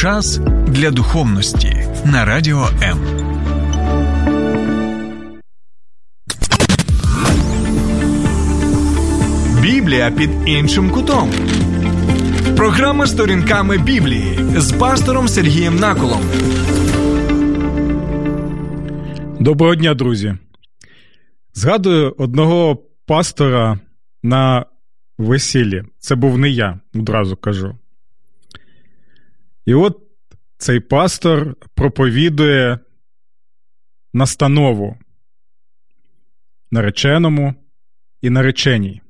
Час для духовності на радіо М. Біблія під іншим кутом. Програма сторінками Біблії з пастором Сергієм Наколом. Доброго дня, друзі. Згадую одного пастора на весіллі. Це був не я, одразу кажу. І от цей пастор проповідує настанову нареченому і нареченій.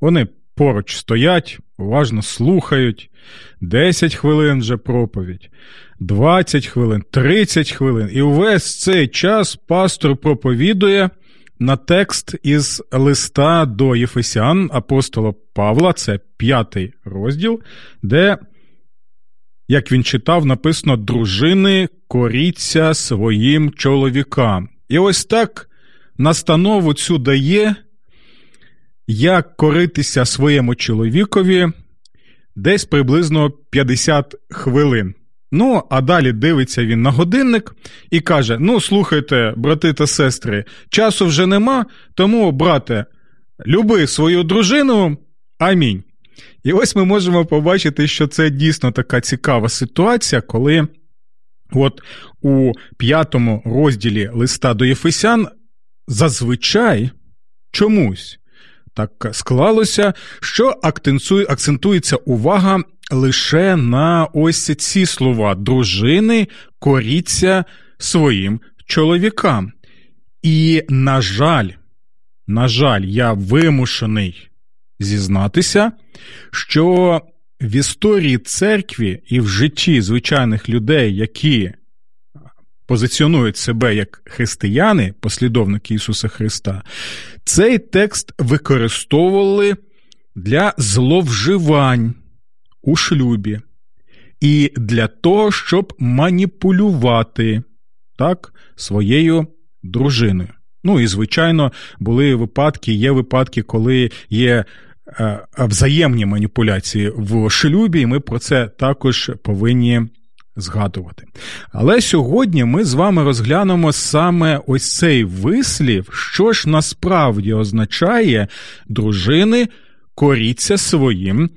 Вони поруч стоять, уважно слухають. 10 хвилин вже проповідь, 20 хвилин, 30 хвилин. І увесь цей час пастор проповідує на текст із листа до Єфесян апостола Павла, це п'ятий розділ, де, як він читав, написано: дружини коріться своїм чоловікам. І ось так настанову цю дає, як коритися своєму чоловікові десь приблизно 50 хвилин. Ну, а далі дивиться він на годинник і каже: Ну, слухайте, брати та сестри, часу вже нема, тому, брате, люби свою дружину. Амінь. І ось ми можемо побачити, що це дійсно така цікава ситуація, коли от у п'ятому розділі листа до Єфесян зазвичай чомусь так склалося, що акцентується увага лише на ось ці слова дружини коріться своїм чоловікам. І, на жаль, на жаль, я вимушений зізнатися, що в історії церкві і в житті звичайних людей, які позиціонують себе як християни, послідовники Ісуса Христа, цей текст використовували для зловживань у шлюбі і для того, щоб маніпулювати так, своєю дружиною. Ну і, звичайно, були випадки, є випадки, коли є взаємні маніпуляції в шлюбі, і ми про це також повинні згадувати. Але сьогодні ми з вами розглянемо саме ось цей вислів, що ж насправді означає дружини коріться своїм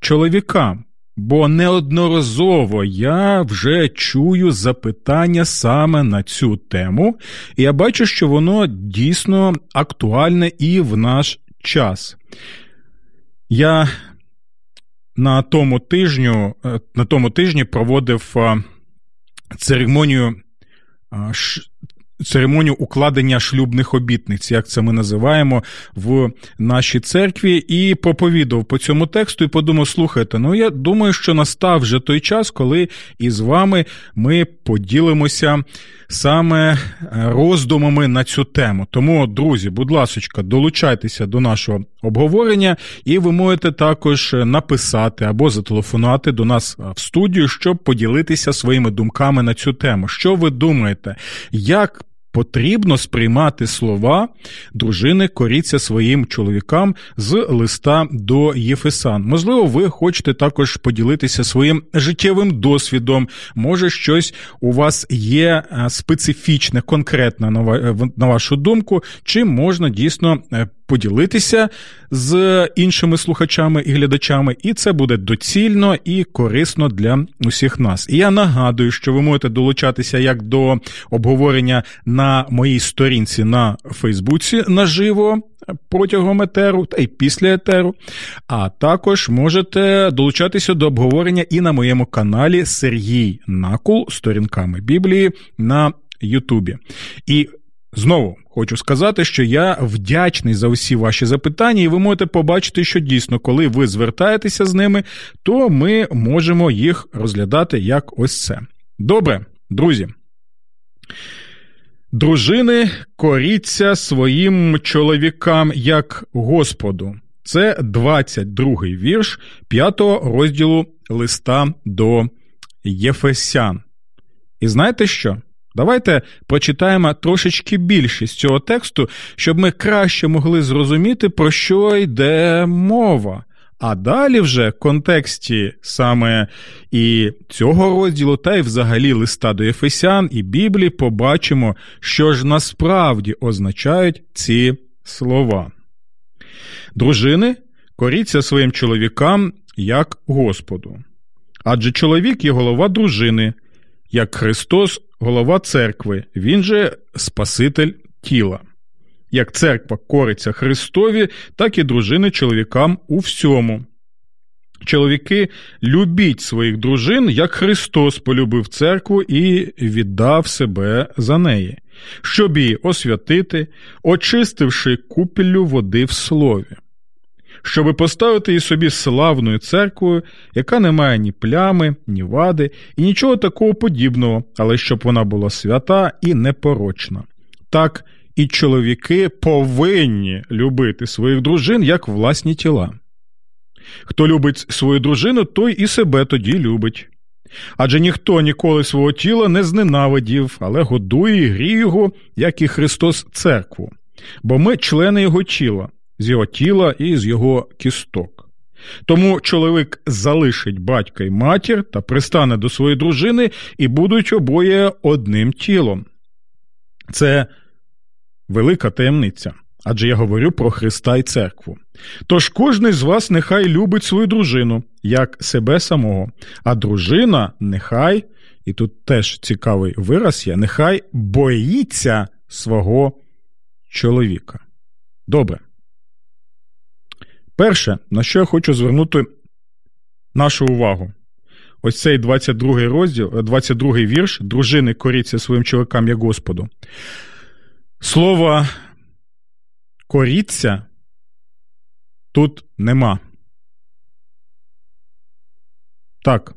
чоловікам. Бо неодноразово я вже чую запитання саме на цю тему, і я бачу, що воно дійсно актуальне і в наш час. Я на тому тижню, е, на тому тижні проводив е, церемонію церемонію укладення шлюбних обітниць, як це ми називаємо в нашій церкві, і проповідав по цьому тексту і подумав: слухайте, ну я думаю, що настав вже той час, коли із вами ми поділимося саме е, роздумами на цю тему. Тому, друзі, будь ласка, долучайтеся до нашого обговорення, і ви можете також написати або зателефонувати до нас в студію, щоб поділитися своїми думками на цю тему. Що ви думаєте? Як Потрібно сприймати слова дружини коріться своїм чоловікам з листа до Єфесан. Можливо, ви хочете також поділитися своїм життєвим досвідом. Може, щось у вас є е, специфічне, конкретне на вашу думку, чи можна дійсно е, поділитися з іншими слухачами і глядачами, і це буде доцільно і корисно для усіх нас. І я нагадую, що ви можете долучатися як до обговорення на моїй сторінці на Фейсбуці наживо. Протягом етеру та й після етеру, а також можете долучатися до обговорення і на моєму каналі Сергій Накул сторінками Біблії на Ютубі. І Знову хочу сказати, що я вдячний за усі ваші запитання, і ви можете побачити, що дійсно, коли ви звертаєтеся з ними, то ми можемо їх розглядати як ось це. Добре, друзі. Дружини коріться своїм чоловікам як Господу. Це 22-й вірш 5 розділу листа до Єфесян. І знаєте що? Давайте прочитаємо трошечки більше з цього тексту, щоб ми краще могли зрозуміти, про що йде мова. А далі вже в контексті саме і цього розділу, та й взагалі листа до Ефесян і Біблії побачимо, що ж насправді означають ці слова. Дружини коріться своїм чоловікам як Господу. Адже чоловік є голова дружини, як Христос голова церкви, він же Спаситель тіла. Як церква кориться Христові, так і дружини чоловікам у всьому. Чоловіки любіть своїх дружин, як Христос полюбив церкву і віддав себе за неї, щоб її освятити, очистивши купіллю води в слові, щоби поставити її собі славною церквою, яка не має ні плями, ні вади, і нічого такого подібного, але щоб вона була свята і непорочна. Так і чоловіки повинні любити своїх дружин як власні тіла. Хто любить свою дружину, той і себе тоді любить. Адже ніхто ніколи свого тіла не зненавидів, але годує і гріє його, як і Христос церкву, бо ми члени Його тіла, з його тіла і з його кісток. Тому чоловік залишить батька й матір та пристане до своєї дружини і будуть обоє одним тілом. Це велика таємниця. Адже я говорю про Христа і церкву. Тож кожний з вас нехай любить свою дружину, як себе самого, а дружина нехай, і тут теж цікавий вираз є, нехай боїться свого чоловіка. Добре. Перше, на що я хочу звернути нашу увагу. Ось цей 22 розділ, 22 вірш, дружини коріться своїм чоловікам як Господу. Слово коріться тут нема. Так.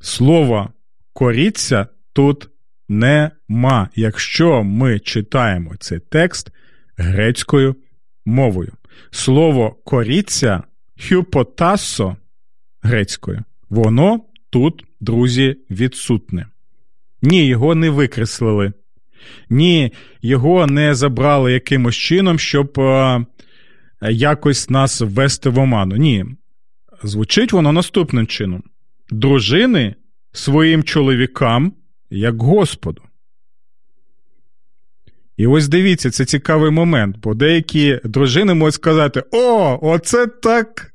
Слово коріться тут нема, якщо ми читаємо цей текст грецькою мовою. Слово коріться хюпотасо грецькою. Воно тут, друзі, відсутне. Ні, його не викреслили. Ні, його не забрали якимось чином, щоб е, якось нас ввести в оману. Ні. Звучить воно наступним чином: дружини своїм чоловікам як Господу. І ось дивіться, це цікавий момент, бо деякі дружини можуть сказати: О, оце так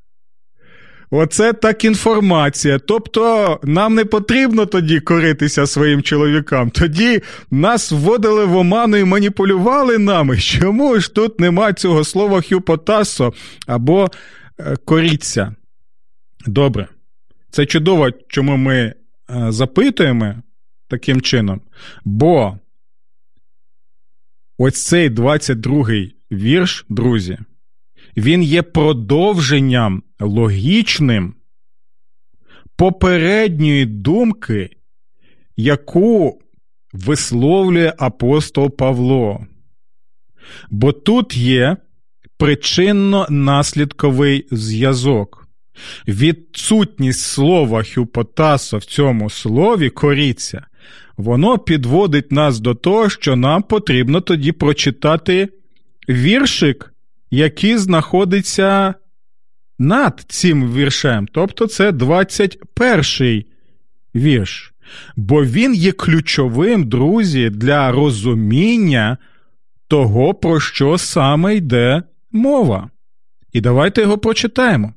Оце так інформація. Тобто нам не потрібно тоді коритися своїм чоловікам. Тоді нас вводили в оману і маніпулювали нами. Чому ж тут нема цього слова хюпотасо або е, коріться? Добре. Це чудово, чому ми е, запитуємо таким чином. Бо ось цей 22-й вірш, друзі він є продовженням логічним попередньої думки, яку висловлює апостол Павло. Бо тут є причинно-наслідковий зв'язок. Відсутність слова хюпотасо в цьому слові коріться, воно підводить нас до того, що нам потрібно тоді прочитати віршик який знаходиться над цим віршем. Тобто це 21-й вірш. Бо він є ключовим, друзі, для розуміння того, про що саме йде мова. І давайте його прочитаємо.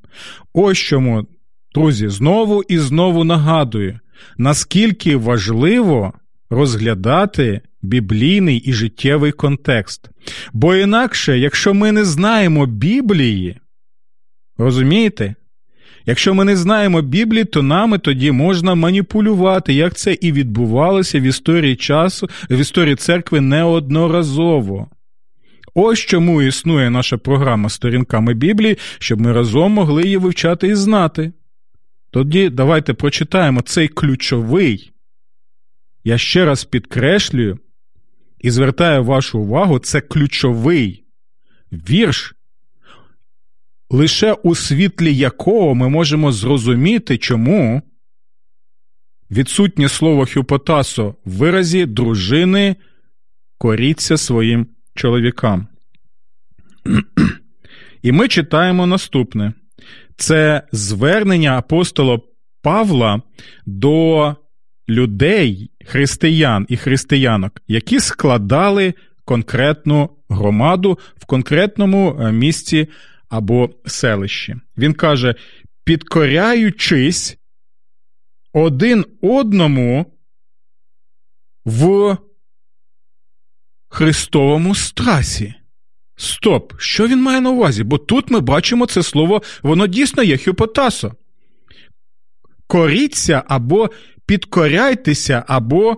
Ось чому, друзі, знову і знову нагадую, наскільки важливо розглядати біблійний і життєвий контекст. Бо інакше, якщо ми не знаємо Біблії, розумієте? Якщо ми не знаємо Біблії, то нами тоді можна маніпулювати, як це і відбувалося в історії часу, в історії церкви неодноразово. Ось чому існує наша програма сторінками Біблії, щоб ми разом могли її вивчати і знати. Тоді давайте прочитаємо цей ключовий. Я ще раз підкреслюю і звертаю вашу увагу, це ключовий вірш, лише у світлі якого ми можемо зрозуміти, чому відсутнє слово хюпотасо в виразі дружини коріться своїм чоловікам. І ми читаємо наступне. Це звернення апостола Павла до людей, християн і християнок, які складали конкретну громаду в конкретному е, місці або селищі. Він каже: підкоряючись один одному в Христовому страсі. Стоп, що він має на увазі? Бо тут ми бачимо це слово, воно дійсно є хюпотасо. Коріться або підкоряйтеся, або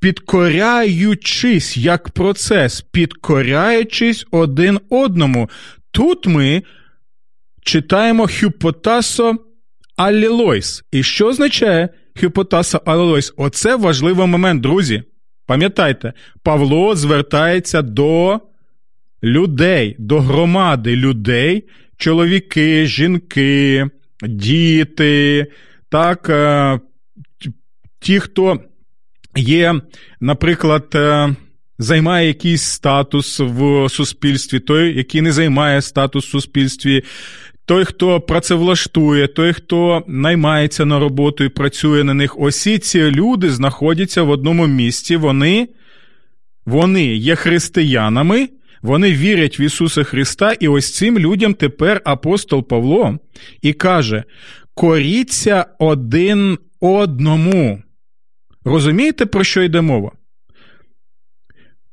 підкоряючись як процес, підкоряючись один одному. Тут ми читаємо хюпотасо алілойс. І що означає хюпотасо алілойс? Оце важливий момент, друзі. Пам'ятайте, Павло звертається до людей, до громади людей, чоловіки, жінки, діти, так, е, ті, хто є, наприклад, е, займає якийсь статус в суспільстві, той, який не займає статус в суспільстві. Той, хто працевлаштує, той, хто наймається на роботу і працює на них, усі ці люди знаходяться в одному місці. Вони вони є християнами, вони вірять в Ісуса Христа, і ось цим людям тепер апостол Павло і каже: коріться один одному. Розумієте, про що йде мова?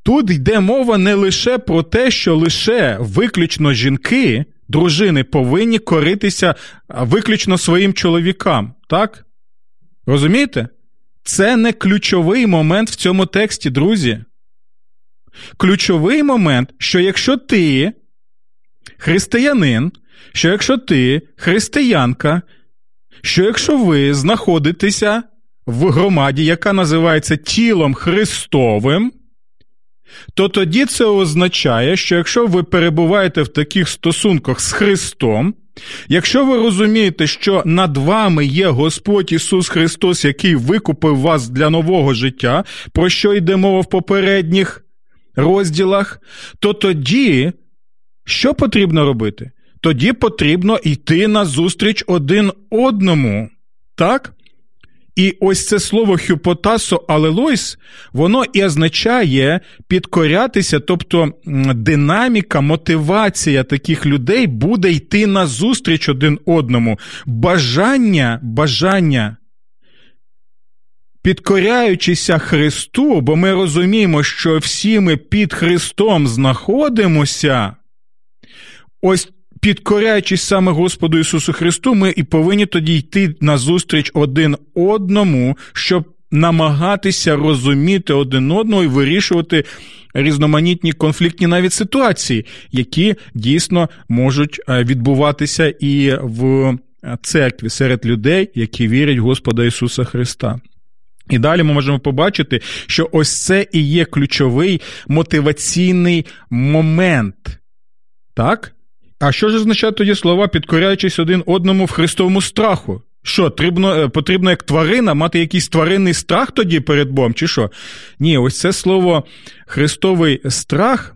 Тут йде мова не лише про те, що лише виключно жінки, дружини повинні коритися виключно своїм чоловікам, так? Розумієте? Це не ключовий момент в цьому тексті, друзі. Ключовий момент, що якщо ти християнин, що якщо ти християнка, що якщо ви знаходитеся в громаді, яка називається тілом Христовим, то тоді це означає, що якщо ви перебуваєте в таких стосунках з Христом, якщо ви розумієте, що над вами є Господь Ісус Христос, який викупив вас для нового життя, про що йде мова в попередніх розділах, то тоді що потрібно робити? Тоді потрібно йти на зустріч один одному. Так? І ось це слово хюпотасо алелойс, воно і означає підкорятися, тобто динаміка, мотивація таких людей буде йти на зустріч один одному. Бажання, бажання. Підкоряючися Христу, бо ми розуміємо, що всі ми під Христом знаходимося, ось підкоряючись саме Господу Ісусу Христу, ми і повинні тоді йти на зустріч один одному, щоб намагатися розуміти один одного і вирішувати різноманітні конфліктні навіть ситуації, які дійсно можуть е, відбуватися і в церкві серед людей, які вірять в Господа Ісуса Христа. І далі ми можемо побачити, що ось це і є ключовий мотиваційний момент. Так? А що ж означає тоді слова, підкоряючись один одному в Христовому страху? Що, потрібно, е, потрібно як тварина мати якийсь тваринний страх тоді перед Богом, чи що? Ні, ось це слово Христовий страх,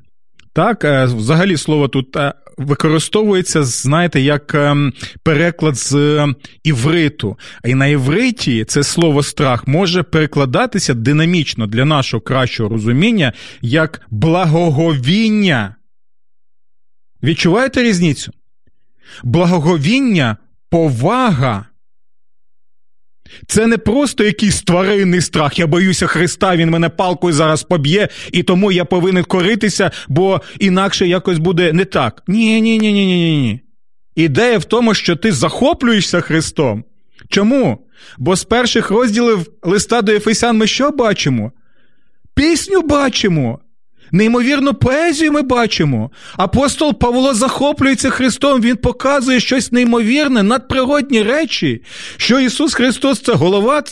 так, е, взагалі слово тут е, використовується, знаєте, як ем, переклад з івриту. І на івриті це слово страх може перекладатися динамічно для нашого кращого розуміння як благоговіння. Відчуваєте різницю? Благоговіння, повага. Це не просто якийсь тваринний страх. Я боюся Христа, він мене палкою зараз поб'є, і тому я повинен коритися, бо інакше якось буде не так. Ні, ні, ні, ні, ні, ні. Ідея в тому, що ти захоплюєшся Христом. Чому? Бо з перших розділів листа до Ефесян ми що бачимо? Пісню бачимо. Неймовірну поезію ми бачимо. Апостол Павло захоплюється Христом, він показує щось неймовірне, надприродні речі, що Ісус Христос це голова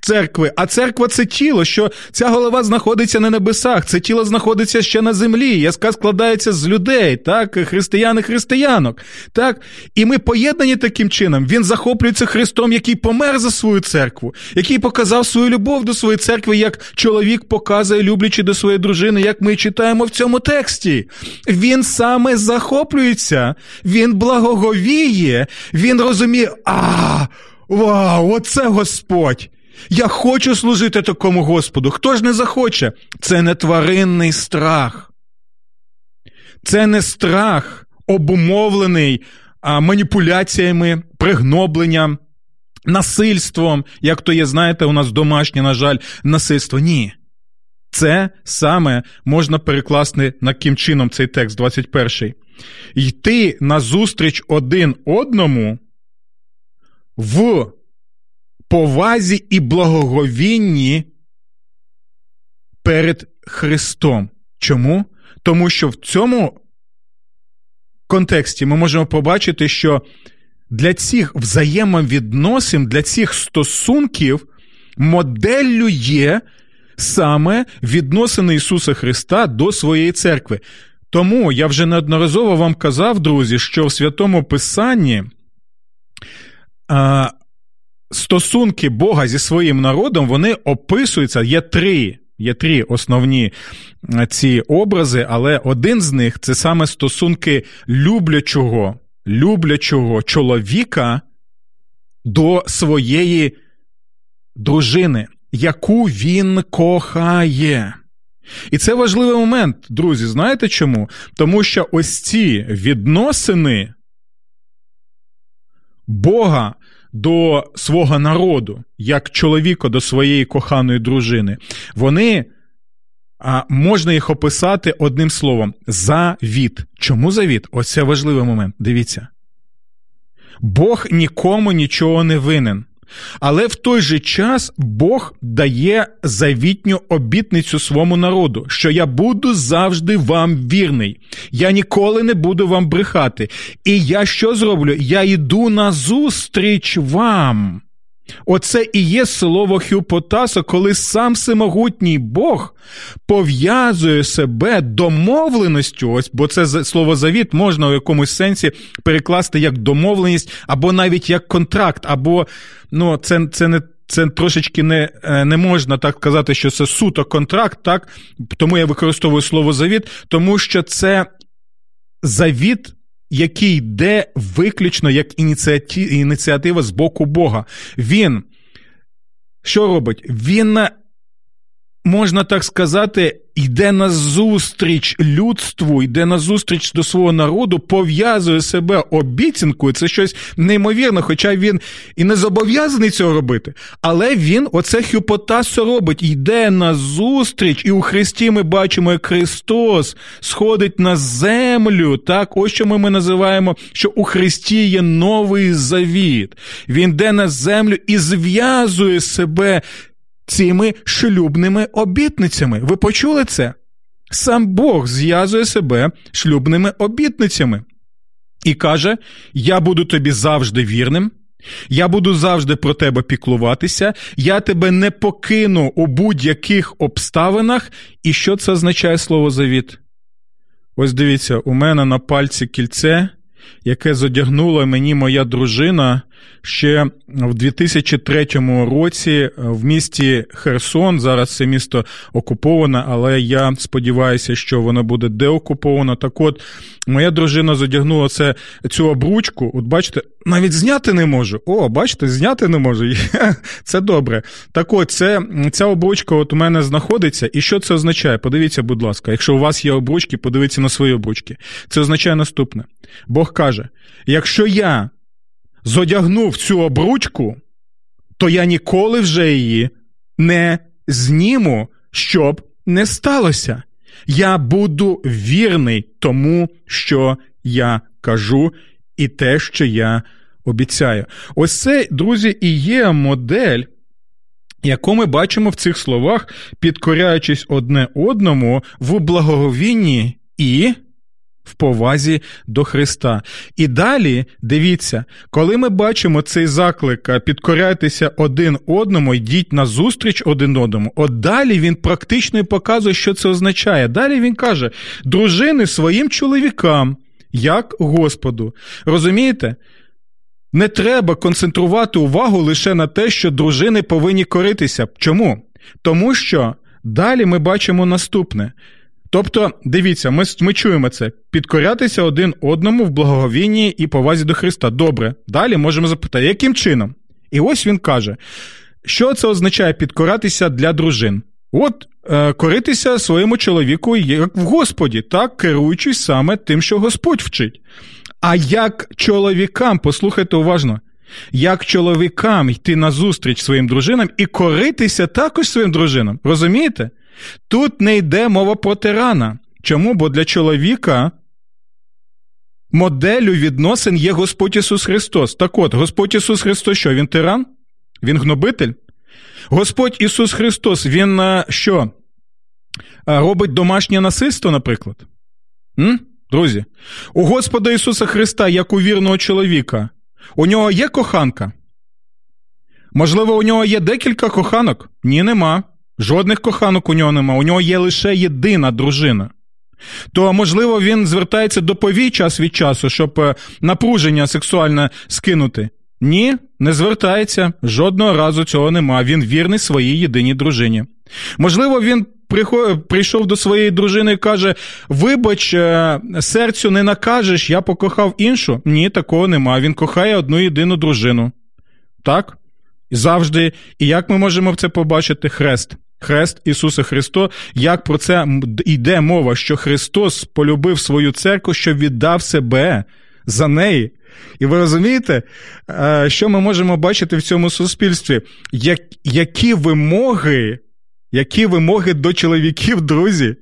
церкви, а церква це тіло, що ця голова знаходиться на небесах, це тіло знаходиться ще на землі, яка складається з людей, так, християн і християнок. так, І ми поєднані таким чином. Він захоплюється Христом, який помер за свою церкву, який показав свою любов до своєї церкви, як чоловік показує, люблячи до своєї дружини, як ми читаємо в цьому тексті. Він саме захоплюється, він благоговіє, він розуміє, а. Вау, оце Господь! Я хочу служити такому Господу. Хто ж не захоче? Це не тваринний страх. Це не страх, обумовлений а, маніпуляціями, пригнобленням, насильством, як то є, знаєте, у нас домашнє, на жаль, насильство. Ні. Це саме можна перекласти таким чином цей текст, 21. Йти назустріч один одному в повазі і благоговінні перед Христом. Чому? Тому що в цьому контексті ми можемо побачити, що для цих взаємовідносин, для цих стосунків моделлю є саме відносини Ісуса Христа до своєї церкви. Тому я вже неодноразово вам казав, друзі, що в святому Писанні стосунки Бога зі своїм народом вони описуються. Є три. Є три основні ці образи, але один з них це саме стосунки люблячого, люблячого чоловіка до своєї дружини, яку він кохає. І це важливий момент, друзі. Знаєте чому? Тому що ось ці відносини Бога до свого народу, як чоловіка до своєї коханої дружини, вони а, можна їх описати одним словом: завіт. Чому завіт? Оце важливий момент. Дивіться. Бог нікому нічого не винен. Але в той же час Бог дає завітню обітницю своєму народу, що я буду завжди вам вірний, я ніколи не буду вам брехати. І я що зроблю? Я йду назустріч вам. Оце і є слово Хюпотаса, коли сам всемогутній Бог пов'язує себе домовленістю, ось, бо це слово завіт можна у якомусь сенсі перекласти як домовленість, або навіть як контракт, або ну, це це не. Це трошечки не е, не можна так казати, що це суто контракт, так? Тому я використовую слово завіт, тому що це завіт який йде виключно як ініціатива з боку Бога. Він що робить? Він, можна так сказати, йде на зустріч людству, йде на зустріч до свого народу, пов'язує себе обіцянкою. Це щось неймовірне, хоча він і не зобов'язаний цього робити. Але він, оце хюпотасо робить, йде на зустріч, і у Христі ми бачимо, як Христос сходить на землю. Так, ось що ми, ми називаємо, що у Христі є новий завіт. Він йде на землю і зв'язує себе цими шлюбними обітницями. Ви почули це? Сам Бог зв'язує себе шлюбними обітницями і каже: Я буду тобі завжди вірним. Я буду завжди про тебе піклуватися, я тебе не покину у будь-яких обставинах. І що це означає слово завіт? Ось дивіться, у мене на пальці кільце, яке задягнула мені моя дружина ще в 2003 році е, в місті Херсон. Зараз це місто окуповане, але я сподіваюся, що воно буде деокуповано. Так от, моя дружина задягнула це, цю обручку. От бачите, навіть зняти не можу. О, бачите, зняти не можу. Це добре. Так от, це, ця обручка от у мене знаходиться. І що це означає? Подивіться, будь ласка, якщо у вас є обручки, подивіться на свої обручки. Це означає наступне. Бог каже: якщо я зодягнув цю обручку, то я ніколи вже її не зніму, щоб не сталося. Я буду вірний тому, що я кажу, і те, що я обіцяю. Ось це, друзі, і є модель. Яку ми бачимо в цих словах, підкоряючись одне одному в благоговінні і в повазі до Христа. І далі дивіться, коли ми бачимо цей заклик підкоряйтеся один одному, йдіть на зустріч один одному, от далі він практично і показує, що це означає. Далі він каже: дружини своїм чоловікам, як Господу. Розумієте? Не треба концентрувати увагу лише на те, що дружини повинні коритися. Чому? Тому що далі ми бачимо наступне. Тобто, дивіться, ми ми чуємо це: підкорятися один одному в благоговінні і повазі до Христа. Добре, далі можемо запитати, яким чином? І ось він каже, що це означає підкоратися для дружин? От е, коритися своєму чоловіку як в Господі, так керуючись саме тим, що Господь вчить. А як чоловікам, послухайте уважно, як чоловікам йти на зустріч своїм дружинам і коритися також своїм дружинам. Розумієте? Тут не йде мова про тирана. Чому? Бо для чоловіка моделлю відносин є Господь Ісус Христос. Так от, Господь Ісус Христос, що? Він тиран? Він гнобитель? Господь Ісус Христос, Він е, що? Е, робить домашнє насильство, наприклад? М? Друзі, у Господа Ісуса Христа, як у вірного чоловіка, у нього є коханка? Можливо, у нього є декілька коханок? Ні, нема. Жодних коханок у нього нема. У нього є лише єдина дружина. То, можливо, він звертається до повій час від часу, щоб е, напруження сексуальне скинути. Ні, не звертається. Жодного разу цього нема. Він вірний своїй єдиній дружині. Можливо, він прийшов до своєї дружини і каже: Вибач, е, серцю не накажеш, я покохав іншу. Ні, такого нема. Він кохає одну єдину дружину. Так? Завжди. І як ми можемо це побачити? Хрест. Хрест Ісуса Христо, як про це йде мова, що Христос полюбив свою церкву, що віддав себе за неї. І ви розумієте, е, що ми можемо бачити в цьому суспільстві? Які вимоги які вимоги до чоловіків, друзі?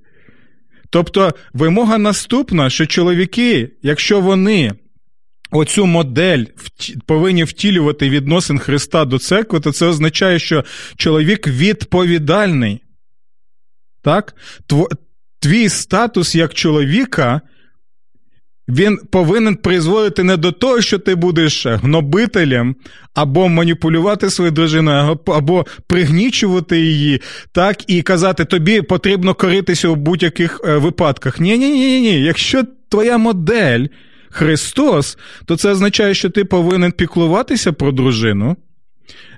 Тобто вимога наступна, що чоловіки, якщо вони оцю модель повинні втілювати відносин Христа до церкви, то це означає, що чоловік відповідальний. Так? Твій статус як чоловіка він повинен призводити не до того, що ти будеш гнобителем, або маніпулювати своєю дружиною, або пригнічувати її, так, і казати, тобі потрібно коритися у будь-яких е, випадках. Ні, ні, ні. Якщо твоя модель Христос, то це означає, що ти повинен піклуватися про дружину.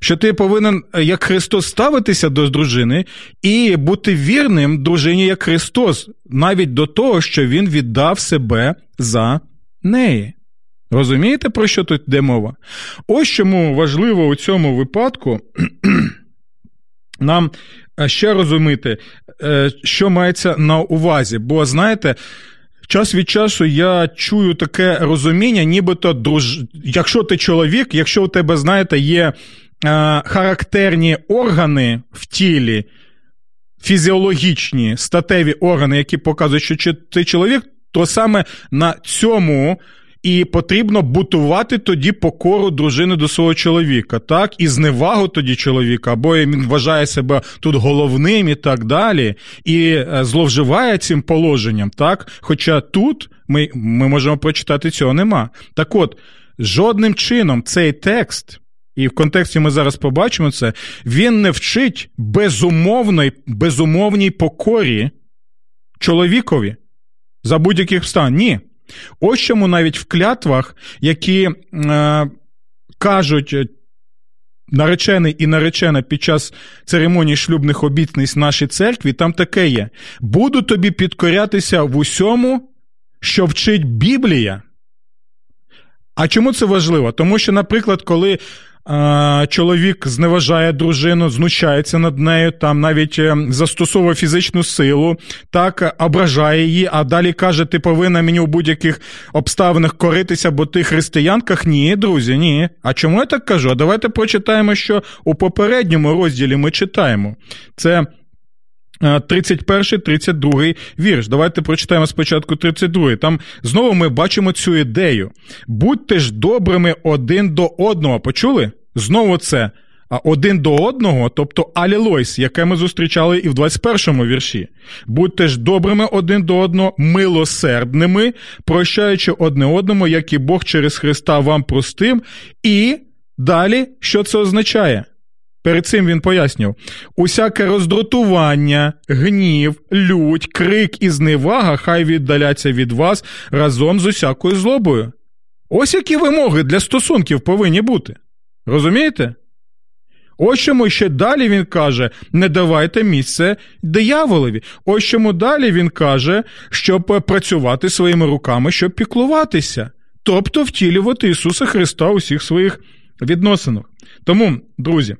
Що ти повинен, е, як Христос, ставитися до дружини і бути вірним дружині як Христос, навіть до того, що Він віддав себе за неї. Розумієте, про що тут йде мова? Ось чому важливо у цьому випадку нам е, ще розуміти, е, що мається на увазі. Бо, знаєте, час від часу я чую таке розуміння, нібито друж... якщо ти чоловік, якщо у тебе, знаєте, є е, характерні органи в тілі, фізіологічні статеві органи, які показують, що ти чоловік, то саме на цьому. І потрібно бутувати тоді покору дружини до свого чоловіка, так, і зневагу тоді чоловіка, або він вважає себе тут головним і так далі, і е, зловживає цим положенням, так. Хоча тут ми, ми можемо прочитати цього нема. Так от, жодним чином цей текст. І в контексті ми зараз побачимо це, він не вчить безумовної, безумовній покорі чоловікові за будь-яких обставин. Ні. Ось чому навіть в клятвах, які е, кажуть е, наречений і наречена під час церемонії шлюбних обітниць нашій церкві, там таке є: буду тобі підкорятися в усьому, що вчить Біблія. А чому це важливо? Тому що, наприклад, коли чоловік зневажає дружину, знущається над нею, там навіть е, застосовує фізичну силу, так ображає її, а далі каже: ти повинна мені у будь-яких обставинах коритися, бо ти християнках. Ні, друзі, ні. А чому я так кажу? А давайте прочитаємо, що у попередньому розділі ми читаємо. Це 31, 32 вірш. Давайте прочитаємо спочатку 32. Там знову ми бачимо цю ідею. Будьте ж добрими один до одного. Почули? Знову це а один до одного, тобто алілойс, яке ми зустрічали і в 21-му вірші. Будьте ж добрими один до одного, милосердними, прощаючи одне одному, як і Бог через Христа вам простим. І далі, що це означає? Перед цим він пояснював: усяке роздратування, гнів, лють, крик і зневага хай віддаляться від вас разом з усякою злобою. Ось які вимоги для стосунків повинні бути. Розумієте? Ось чому ще далі він каже: не давайте місце дияволові. Ось чому далі він каже, щоб працювати своїми руками, щоб піклуватися, тобто втілювати Ісуса Христа у всіх своїх відносинах. Тому, друзі.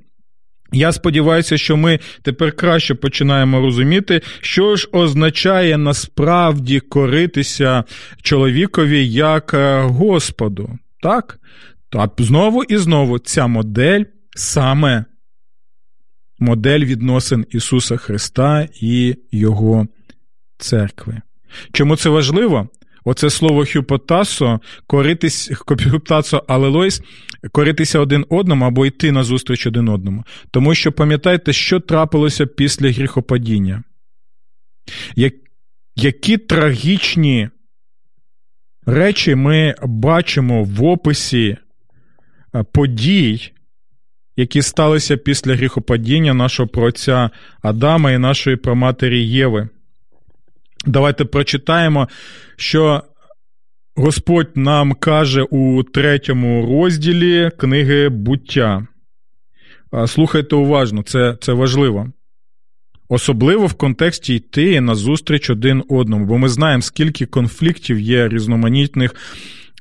Я сподіваюся, що ми тепер краще починаємо розуміти, що ж означає насправді коритися чоловікові як е, Господу. Так? А знову і знову ця модель саме модель відносин Ісуса Христа і Його церкви. Чому це важливо? Оце слово хюпотасо, коритись, хюптасо алелойс, коритися один одному або йти назустріч один одному. Тому що пам'ятайте, що трапилося після гріхопадіння. Які трагічні речі ми бачимо в описі подій, які сталися після гріхопадіння нашого проотця Адама і нашої проматері Єви. Давайте прочитаємо, що Господь нам каже у третьому розділі книги буття. Слухайте уважно, це, це важливо. Особливо в контексті йти назустріч один одному, бо ми знаємо, скільки конфліктів є різноманітних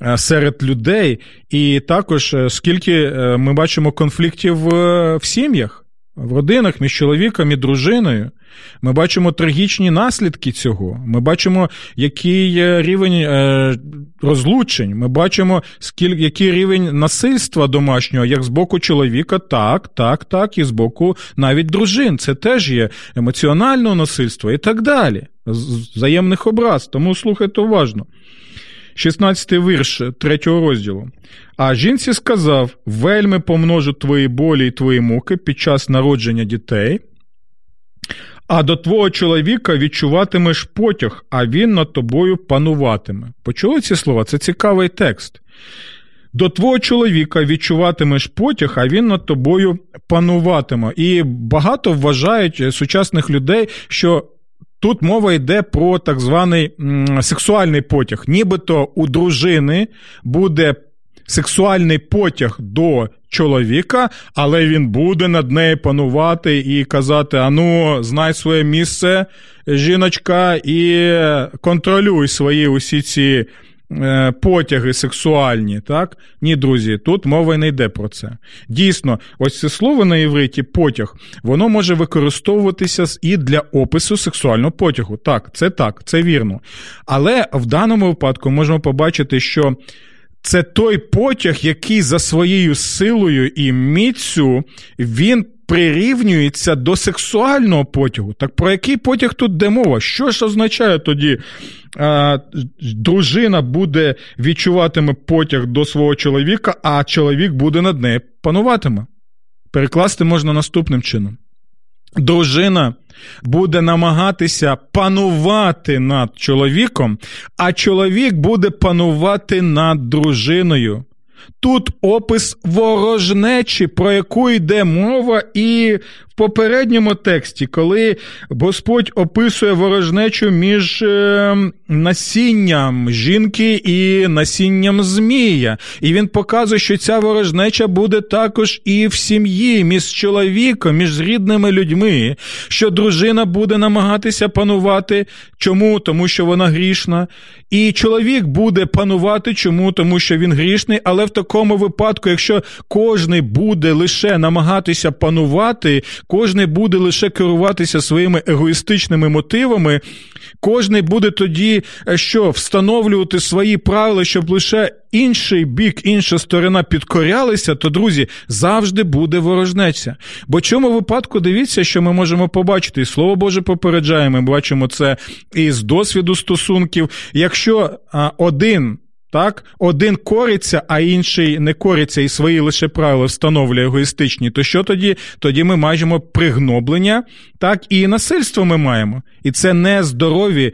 е, серед людей, і також е, скільки е, ми бачимо конфліктів в сім'ях в родинах між чоловіком і дружиною. Ми бачимо трагічні наслідки цього. Ми бачимо, який рівень е, розлучень. Ми бачимо, скільки, який рівень насильства домашнього, як з боку чоловіка, так, так, так, і з боку навіть дружин. Це теж є емоціональне насильство і так далі. Взаємних образ. Тому слухайте уважно. 16-й вірш 3 розділу. А жінці сказав: Вельми помножу твої болі і твої муки під час народження дітей, а до твого чоловіка відчуватимеш потяг, а він над тобою пануватиме. Почули ці слова? Це цікавий текст. До твого чоловіка відчуватимеш потяг, а він над тобою пануватиме. І багато вважають сучасних людей, що Тут мова йде про так званий сексуальний потяг. Нібито у дружини буде сексуальний потяг до чоловіка, але він буде над нею панувати і казати: ану, знай своє місце, жіночка, і контролюй свої усі ці Е, потяги сексуальні, так? Ні, друзі, тут мова не йде про це. Дійсно, ось це слово на євриті потяг, воно може використовуватися і для опису сексуального потягу. Так, це так, це вірно. Але в даному випадку можемо побачити, що. Це той потяг, який за своєю силою і міцю він прирівнюється до сексуального потягу. Так про який потяг тут де мова? Що ж означає тоді? А, Дружина буде відчуватиме потяг до свого чоловіка, а чоловік буде над нею пануватиме. Перекласти можна наступним чином. Дружина буде намагатися панувати над чоловіком, а чоловік буде панувати над дружиною. Тут опис ворожнечі, про яку йде мова, і в попередньому тексті, коли Господь описує ворожнечу між е, насінням жінки і насінням Змія. І він показує, що ця ворожнеча буде також і в сім'ї, між чоловіком, між рідними людьми, що дружина буде намагатися панувати. Чому? Тому що вона грішна. І чоловік буде панувати. Чому? Тому що він грішний, але в такому випадку, якщо кожний буде лише намагатися панувати, кожний буде лише керуватися своїми егоїстичними мотивами, кожний буде тоді е, що встановлювати свої правила, щоб лише інший бік, інша сторона підкорялися, то, друзі, завжди буде ворожнеча. Бо чому випадку дивіться, що ми можемо побачити, і слово Боже попереджає, ми бачимо це і з досвіду стосунків. Якщо один так, один кориться, а інший не кориться і свої лише правила встановлює егоїстичні, то що тоді? Тоді ми маємо пригноблення, так, і насильство ми маємо. І це не здорові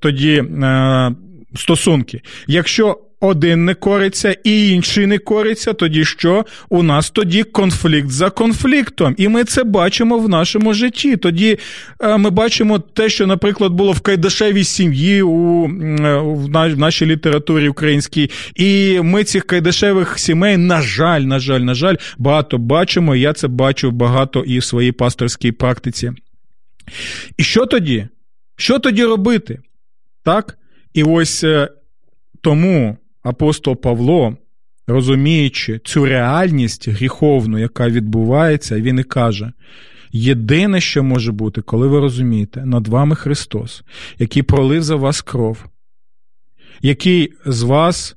тоді е, стосунки. Якщо один не кориться і інший не кориться, тоді що? У нас тоді конфлікт за конфліктом. І ми це бачимо в нашому житті. Тоді е, ми бачимо те, що, наприклад, було в Кайдашевій сім'ї у, е, в нашій літературі українській. І ми цих Кайдашевих сімей, на жаль, на жаль, на жаль, багато бачимо. І я це бачу багато і в своїй пасторській практиці. І що тоді? Що тоді робити? Так? І ось е, тому апостол Павло, розуміючи цю реальність гріховну, яка відбувається, він і каже: єдине, що може бути, коли ви розумієте, над вами Христос, який пролив за вас кров, який з вас.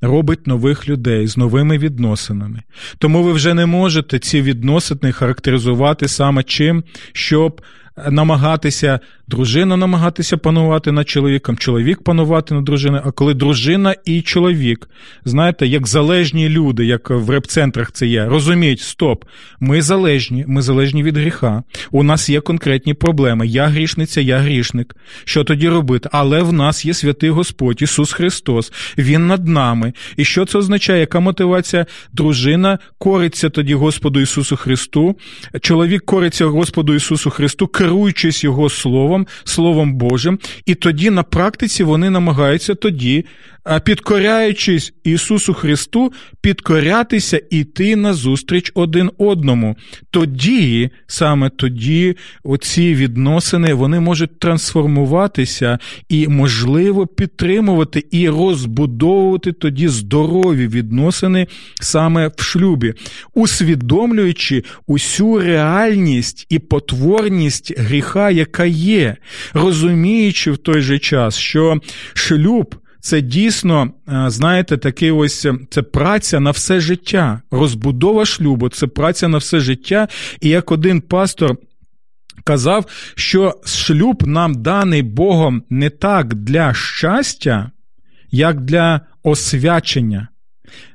Робить нових людей з новими відносинами. Тому ви вже не можете ці відносини характеризувати саме чим, щоб намагатися дружина намагатися панувати над чоловіком, чоловік панувати над дружиною, а коли дружина і чоловік, знаєте, як залежні люди, як в реп-центрах це є, розуміють, стоп, ми залежні, ми залежні від гріха. У нас є конкретні проблеми. Я грішниця, я грішник. Що тоді робити? Але в нас є святий Господь, Ісус Христос, Він над нами. І що це означає? Яка мотивація? Дружина кориться тоді Господу Ісусу Христу, чоловік кориться Господу Ісусу Христу, керуючись Його Словом. Словом, Божим, і тоді на практиці вони намагаються тоді, підкоряючись Ісусу Христу, підкорятися і йти назустріч один одному. Тоді, саме тоді, оці відносини вони можуть трансформуватися і, можливо, підтримувати і розбудовувати тоді здорові відносини саме в шлюбі, усвідомлюючи усю реальність і потворність гріха, яка є, розуміючи в той же час, що шлюб це дійсно, е, знаєте, такий ось е, це праця на все життя. Розбудова шлюбу це праця на все життя. І як один пастор. Казав, що шлюб нам даний Богом не так для щастя, як для освячення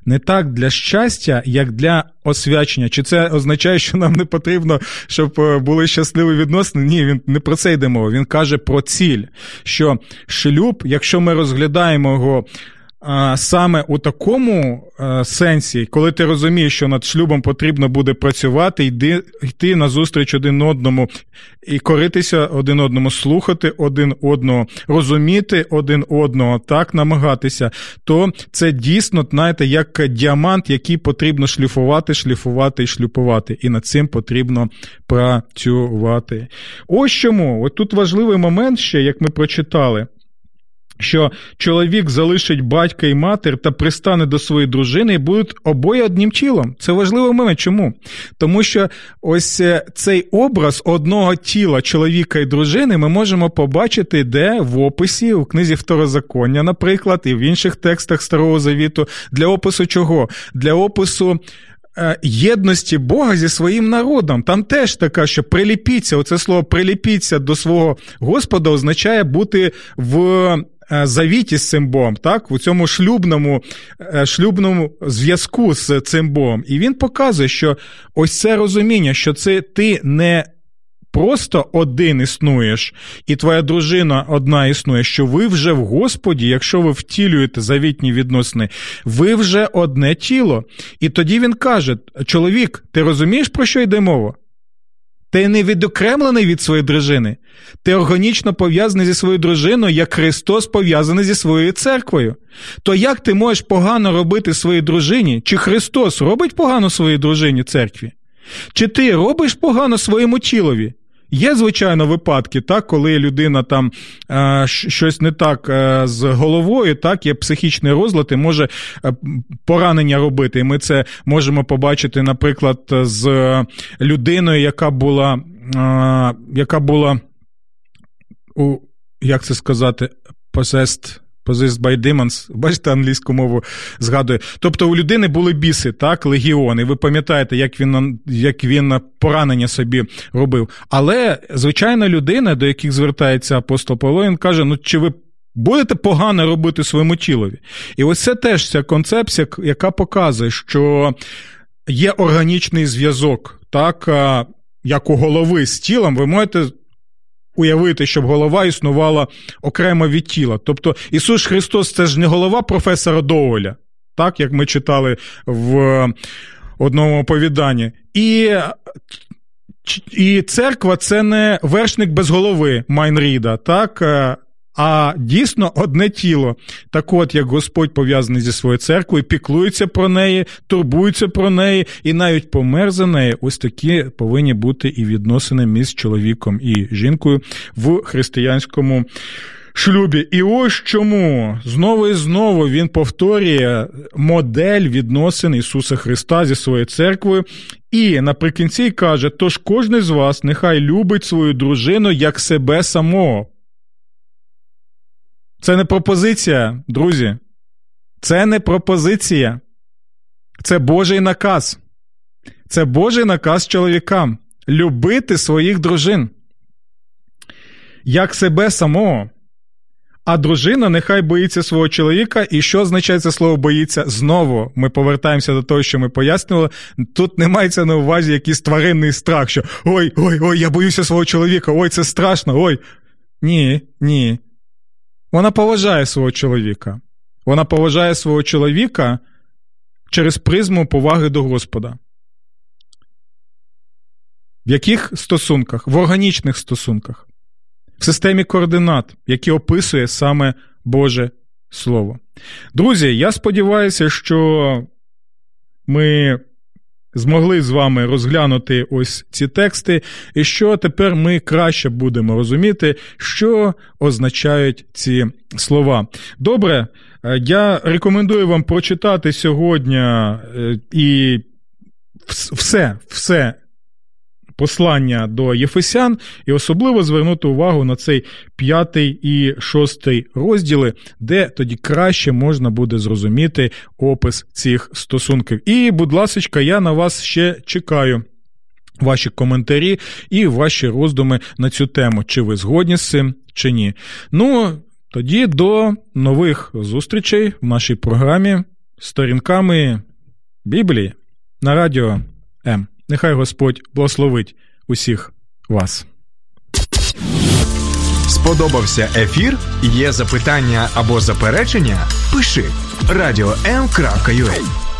не так для щастя, як для освячення. Чи це означає, що нам не потрібно, щоб е, були щасливі відносини? Ні, він не про це йде мова. Він каже про ціль, що шлюб, якщо ми розглядаємо його саме у такому сенсі, коли ти розумієш, що над шлюбом потрібно буде працювати, йди, йти на зустріч один одному і коритися один одному, слухати один одного, розуміти один одного, так намагатися, то це дійсно, знаєте, як діамант, який потрібно шліфувати, шліфувати і шлюпувати. І над цим потрібно працювати. Ось чому, от тут важливий момент ще, як ми прочитали що чоловік залишить батька і матір та пристане до своєї дружини і будуть обоє одним тілом. Це важливий момент. Чому? Тому що ось е, цей образ одного тіла чоловіка і дружини ми можемо побачити де в описі у книзі Второзаконня, наприклад, і в інших текстах Старого Завіту. Для опису чого? Для опису. Е, єдності Бога зі своїм народом. Там теж така, що приліпіться, оце слово приліпіться до свого Господа означає бути в завіті з цим Богом, так, у цьому шлюбному е, шлюбному зв'язку з цим Богом. І він показує, що ось це розуміння, що це ти не. Просто один існуєш, і твоя дружина одна існує, що ви вже в Господі, якщо ви втілюєте завітні відносини, ви вже одне тіло. І тоді він каже: чоловік, ти розумієш, про що йде мова? Ти не відокремлений від своєї дружини. Ти органічно пов'язаний зі своєю дружиною, як Христос пов'язаний зі своєю церквою. То як ти можеш погано робити своїй дружині? Чи Христос робить погано своїй дружині церкві? Чи ти робиш погано своєму тілові? Є, звичайно, випадки, так, коли людина там е, щось не так е, з головою, так, є психічний розлад і може е, поранення робити. І ми це можемо побачити, наприклад, з людиною, яка була, яка була у, як це сказати, possessed Possessed by Demons, бачите, англійську мову згадує. Тобто у людини були біси, так, легіони. Ви пам'ятаєте, як він як він поранення собі робив. Але звичайна людина, до яких звертається апостол Павло, він каже: ну чи ви Будете погано робити своєму тілові. І ось це теж ця концепція, яка показує, що є органічний зв'язок, так, як у голови з тілом, ви можете. Уявити, щоб голова існувала окремо від тіла. Тобто Ісус Христос це ж не голова професора Доуля, так як ми читали в одному оповіданні. І і церква це не вершник без голови Майнріда, так? А дійсно одне тіло. Так от, як Господь пов'язаний зі своєю церквою, піклується про неї, турбується про неї і навіть помер за неї. Ось такі повинні бути і відносини між чоловіком і жінкою в християнському. Шлюбі, і ось чому знову і знову він повторює модель відносин Ісуса Христа зі своєю церквою, і наприкінці каже: тож кожен з вас нехай любить свою дружину як себе самого. Це не пропозиція, друзі. Це не пропозиція. Це Божий наказ. Це Божий наказ чоловікам любити своїх дружин. Як себе самого. А дружина нехай боїться свого чоловіка. І що означає це слово боїться? Знову ми повертаємося до того, що ми пояснювали. Тут не мається на увазі якийсь тваринний страх, що ой, ой, ой, я боюся свого чоловіка, ой, це страшно, ой. Ні, ні. Вона поважає свого чоловіка. Вона поважає свого чоловіка через призму поваги до Господа. В яких стосунках? В органічних стосунках, в системі координат, які описує саме Боже Слово. Друзі, я сподіваюся, що ми змогли з вами розглянути ось ці тексти, і що тепер ми краще будемо розуміти, що означають ці слова. Добре, е, я рекомендую вам прочитати сьогодні е, і все, все послання до Єфесян, і особливо звернути увагу на цей п'ятий і шостий розділи, де тоді краще можна буде зрозуміти опис цих стосунків. І, будь ласка, я на вас ще чекаю. Ваші коментарі і ваші роздуми на цю тему, чи ви згодні з цим, чи ні. Ну, тоді до нових зустрічей в нашій програмі сторінками Біблії на радіо М. Нехай Господь благословить усіх вас. Сподобався ефір? Є запитання або заперечення? Пиши радіом.ua